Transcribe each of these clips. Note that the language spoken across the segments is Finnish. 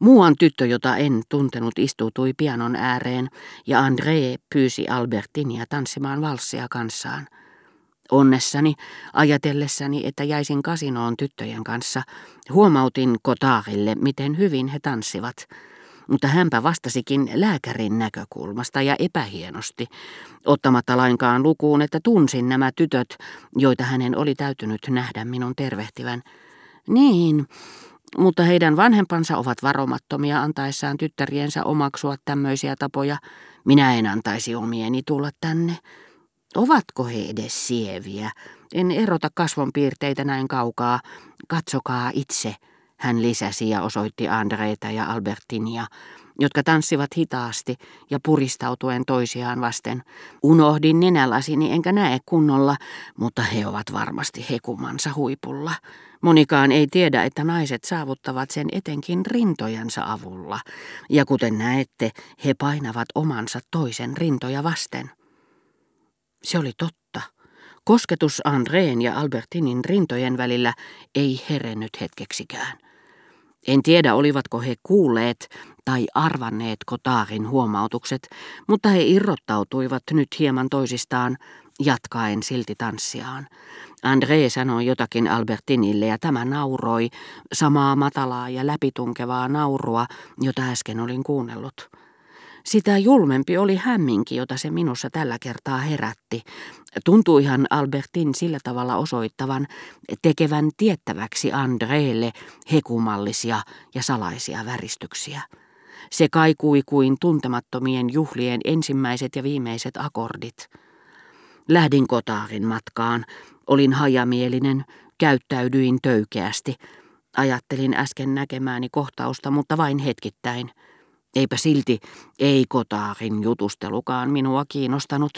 Muuan tyttö, jota en tuntenut, istuutui pianon ääreen ja André pyysi Albertinia tanssimaan valssia kanssaan. Onnessani, ajatellessani, että jäisin kasinoon tyttöjen kanssa, huomautin Kotaarille, miten hyvin he tanssivat. Mutta hänpä vastasikin lääkärin näkökulmasta ja epähienosti, ottamatta lainkaan lukuun, että tunsin nämä tytöt, joita hänen oli täytynyt nähdä minun tervehtivän. Niin, mutta heidän vanhempansa ovat varomattomia antaessaan tyttäriensä omaksua tämmöisiä tapoja. Minä en antaisi omieni tulla tänne. Ovatko he edes sieviä? En erota kasvonpiirteitä näin kaukaa. Katsokaa itse, hän lisäsi ja osoitti Andreita ja Albertinia, jotka tanssivat hitaasti ja puristautuen toisiaan vasten. Unohdin nenälasini enkä näe kunnolla, mutta he ovat varmasti hekumansa huipulla. Monikaan ei tiedä, että naiset saavuttavat sen etenkin rintojensa avulla, ja kuten näette, he painavat omansa toisen rintoja vasten. Se oli totta. Kosketus Andreen ja Albertinin rintojen välillä ei herennyt hetkeksikään. En tiedä, olivatko he kuulleet tai arvanneet Kotaarin huomautukset, mutta he irrottautuivat nyt hieman toisistaan, jatkaen silti tanssiaan. André sanoi jotakin Albertinille ja tämä nauroi, samaa matalaa ja läpitunkevaa naurua, jota äsken olin kuunnellut. Sitä julmempi oli hämminki, jota se minussa tällä kertaa herätti. Tuntuihan Albertin sillä tavalla osoittavan, tekevän tiettäväksi Andreelle hekumallisia ja salaisia väristyksiä. Se kaikui kuin tuntemattomien juhlien ensimmäiset ja viimeiset akordit. Lähdin kotaarin matkaan, olin hajamielinen, käyttäydyin töykeästi. Ajattelin äsken näkemääni kohtausta, mutta vain hetkittäin – Eipä silti ei kotaarin jutustelukaan minua kiinnostanut.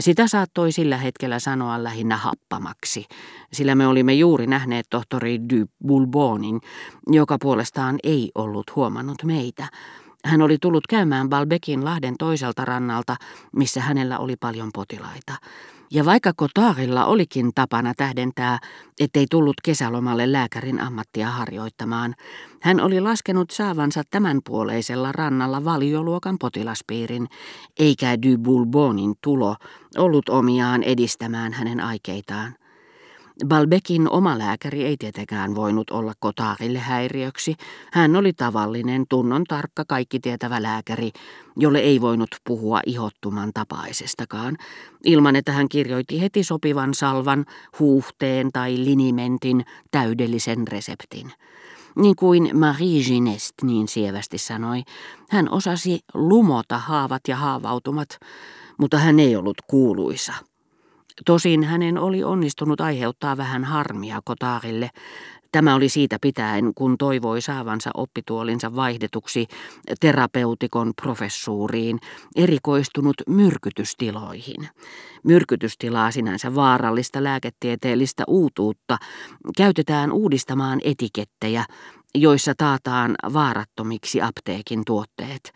Sitä saattoi sillä hetkellä sanoa lähinnä happamaksi, sillä me olimme juuri nähneet tohtori du Boulbonin, joka puolestaan ei ollut huomannut meitä. Hän oli tullut käymään Balbekin lahden toiselta rannalta, missä hänellä oli paljon potilaita. Ja vaikka Kotaarilla olikin tapana tähdentää, ettei tullut kesälomalle lääkärin ammattia harjoittamaan, hän oli laskenut saavansa tämänpuoleisella rannalla valioluokan potilaspiirin, eikä du Boulbonin tulo ollut omiaan edistämään hänen aikeitaan. Balbekin oma lääkäri ei tietenkään voinut olla Kotaarille häiriöksi. Hän oli tavallinen, tunnon tarkka, kaikki tietävä lääkäri, jolle ei voinut puhua ihottuman tapaisestakaan, ilman että hän kirjoitti heti sopivan salvan, huuhteen tai linimentin täydellisen reseptin. Niin kuin Marie Ginest niin sievästi sanoi, hän osasi lumota haavat ja haavautumat, mutta hän ei ollut kuuluisa. Tosin hänen oli onnistunut aiheuttaa vähän harmia Kotaarille. Tämä oli siitä pitäen, kun toivoi saavansa oppituolinsa vaihdetuksi terapeutikon professuuriin, erikoistunut myrkytystiloihin. Myrkytystilaa sinänsä vaarallista lääketieteellistä uutuutta käytetään uudistamaan etikettejä, joissa taataan vaarattomiksi apteekin tuotteet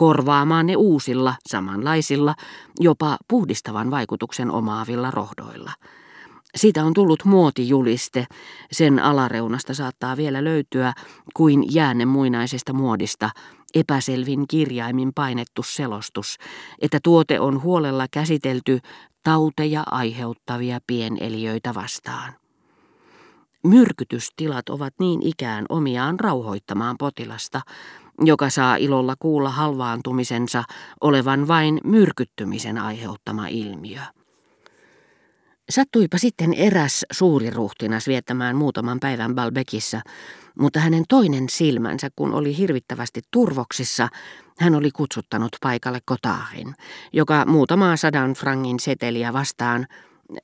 korvaamaan ne uusilla, samanlaisilla, jopa puhdistavan vaikutuksen omaavilla rohdoilla. Siitä on tullut muotijuliste, sen alareunasta saattaa vielä löytyä kuin jäänne muinaisesta muodista, epäselvin kirjaimin painettu selostus, että tuote on huolella käsitelty tauteja aiheuttavia pieneliöitä vastaan. Myrkytystilat ovat niin ikään omiaan rauhoittamaan potilasta, joka saa ilolla kuulla halvaantumisensa olevan vain myrkyttymisen aiheuttama ilmiö. Sattuipa sitten eräs suuri ruhtinas viettämään muutaman päivän Balbekissa, mutta hänen toinen silmänsä, kun oli hirvittävästi turvoksissa, hän oli kutsuttanut paikalle Kotaarin, joka muutamaa sadan frangin seteliä vastaan,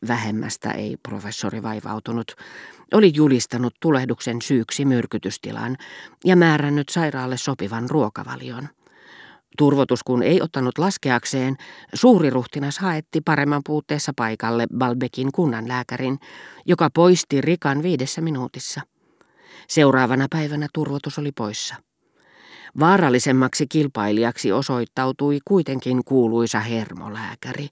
vähemmästä ei professori vaivautunut, oli julistanut tulehduksen syyksi myrkytystilan ja määrännyt sairaalle sopivan ruokavalion. Turvotus kun ei ottanut laskeakseen, suuri ruhtinas haetti paremman puutteessa paikalle Balbekin kunnanlääkärin, joka poisti rikan viidessä minuutissa. Seuraavana päivänä turvotus oli poissa. Vaarallisemmaksi kilpailijaksi osoittautui kuitenkin kuuluisa hermolääkäri,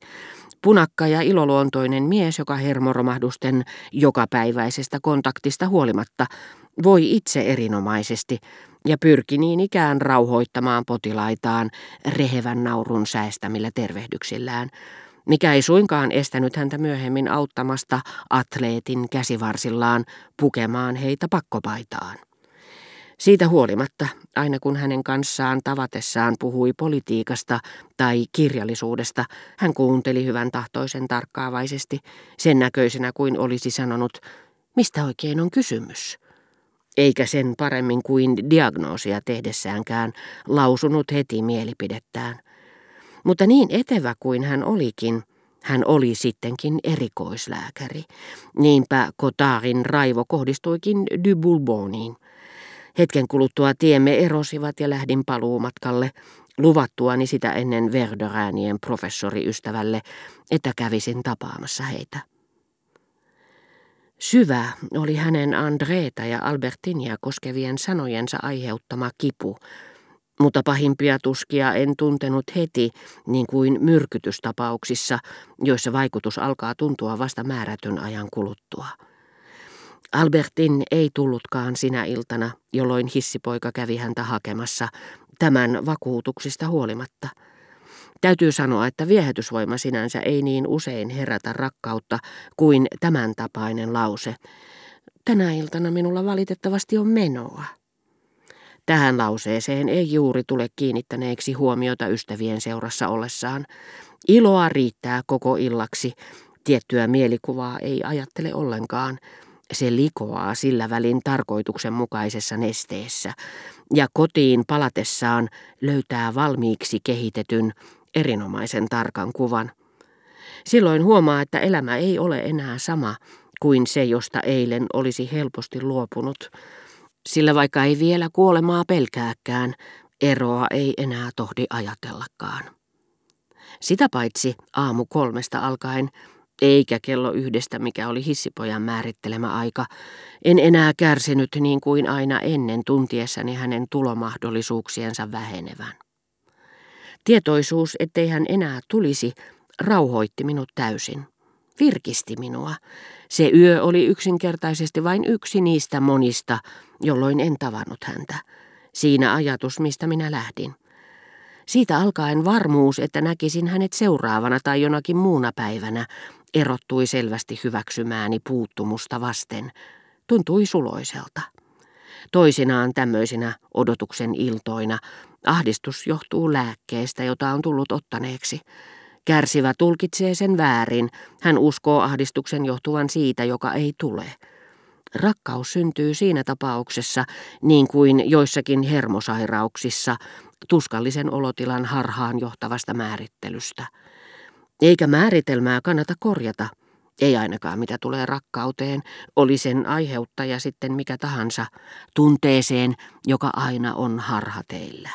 Punakka ja iloluontoinen mies, joka hermoromahdusten jokapäiväisestä kontaktista huolimatta voi itse erinomaisesti ja pyrki niin ikään rauhoittamaan potilaitaan rehevän naurun säästämillä tervehdyksillään, mikä ei suinkaan estänyt häntä myöhemmin auttamasta atleetin käsivarsillaan pukemaan heitä pakkopaitaan. Siitä huolimatta, aina kun hänen kanssaan tavatessaan puhui politiikasta tai kirjallisuudesta, hän kuunteli hyvän tahtoisen tarkkaavaisesti, sen näköisenä kuin olisi sanonut, mistä oikein on kysymys. Eikä sen paremmin kuin diagnoosia tehdessäänkään lausunut heti mielipidettään. Mutta niin etevä kuin hän olikin, hän oli sittenkin erikoislääkäri. Niinpä Kotarin raivo kohdistuikin Bourboniin. Hetken kuluttua tiemme erosivat ja lähdin paluumatkalle, luvattuani sitä ennen Verderäänien professoriystävälle, että kävisin tapaamassa heitä. Syvä oli hänen Andreeta ja Albertinia koskevien sanojensa aiheuttama kipu, mutta pahimpia tuskia en tuntenut heti, niin kuin myrkytystapauksissa, joissa vaikutus alkaa tuntua vasta määrätyn ajan kuluttua. Albertin ei tullutkaan sinä iltana, jolloin hissipoika kävi häntä hakemassa, tämän vakuutuksista huolimatta. Täytyy sanoa, että viehätysvoima sinänsä ei niin usein herätä rakkautta kuin tämän tapainen lause. Tänä iltana minulla valitettavasti on menoa. Tähän lauseeseen ei juuri tule kiinnittäneeksi huomiota ystävien seurassa ollessaan. Iloa riittää koko illaksi, tiettyä mielikuvaa ei ajattele ollenkaan. Se likoaa sillä välin tarkoituksenmukaisessa nesteessä ja kotiin palatessaan löytää valmiiksi kehitetyn erinomaisen tarkan kuvan. Silloin huomaa, että elämä ei ole enää sama kuin se, josta eilen olisi helposti luopunut, sillä vaikka ei vielä kuolemaa pelkääkään, eroa ei enää tohdi ajatellakaan. Sitä paitsi aamu kolmesta alkaen eikä kello yhdestä, mikä oli hissipojan määrittelemä aika. En enää kärsinyt niin kuin aina ennen tuntiessani hänen tulomahdollisuuksiensa vähenevän. Tietoisuus, ettei hän enää tulisi, rauhoitti minut täysin. Virkisti minua. Se yö oli yksinkertaisesti vain yksi niistä monista, jolloin en tavannut häntä. Siinä ajatus, mistä minä lähdin. Siitä alkaen varmuus, että näkisin hänet seuraavana tai jonakin muuna päivänä, erottui selvästi hyväksymääni puuttumusta vasten. Tuntui suloiselta. Toisinaan tämmöisinä odotuksen iltoina ahdistus johtuu lääkkeestä, jota on tullut ottaneeksi. Kärsivä tulkitsee sen väärin. Hän uskoo ahdistuksen johtuvan siitä, joka ei tule. Rakkaus syntyy siinä tapauksessa, niin kuin joissakin hermosairauksissa, tuskallisen olotilan harhaan johtavasta määrittelystä. Eikä määritelmää kannata korjata, ei ainakaan mitä tulee rakkauteen, oli sen aiheuttaja sitten mikä tahansa, tunteeseen, joka aina on harha teillä.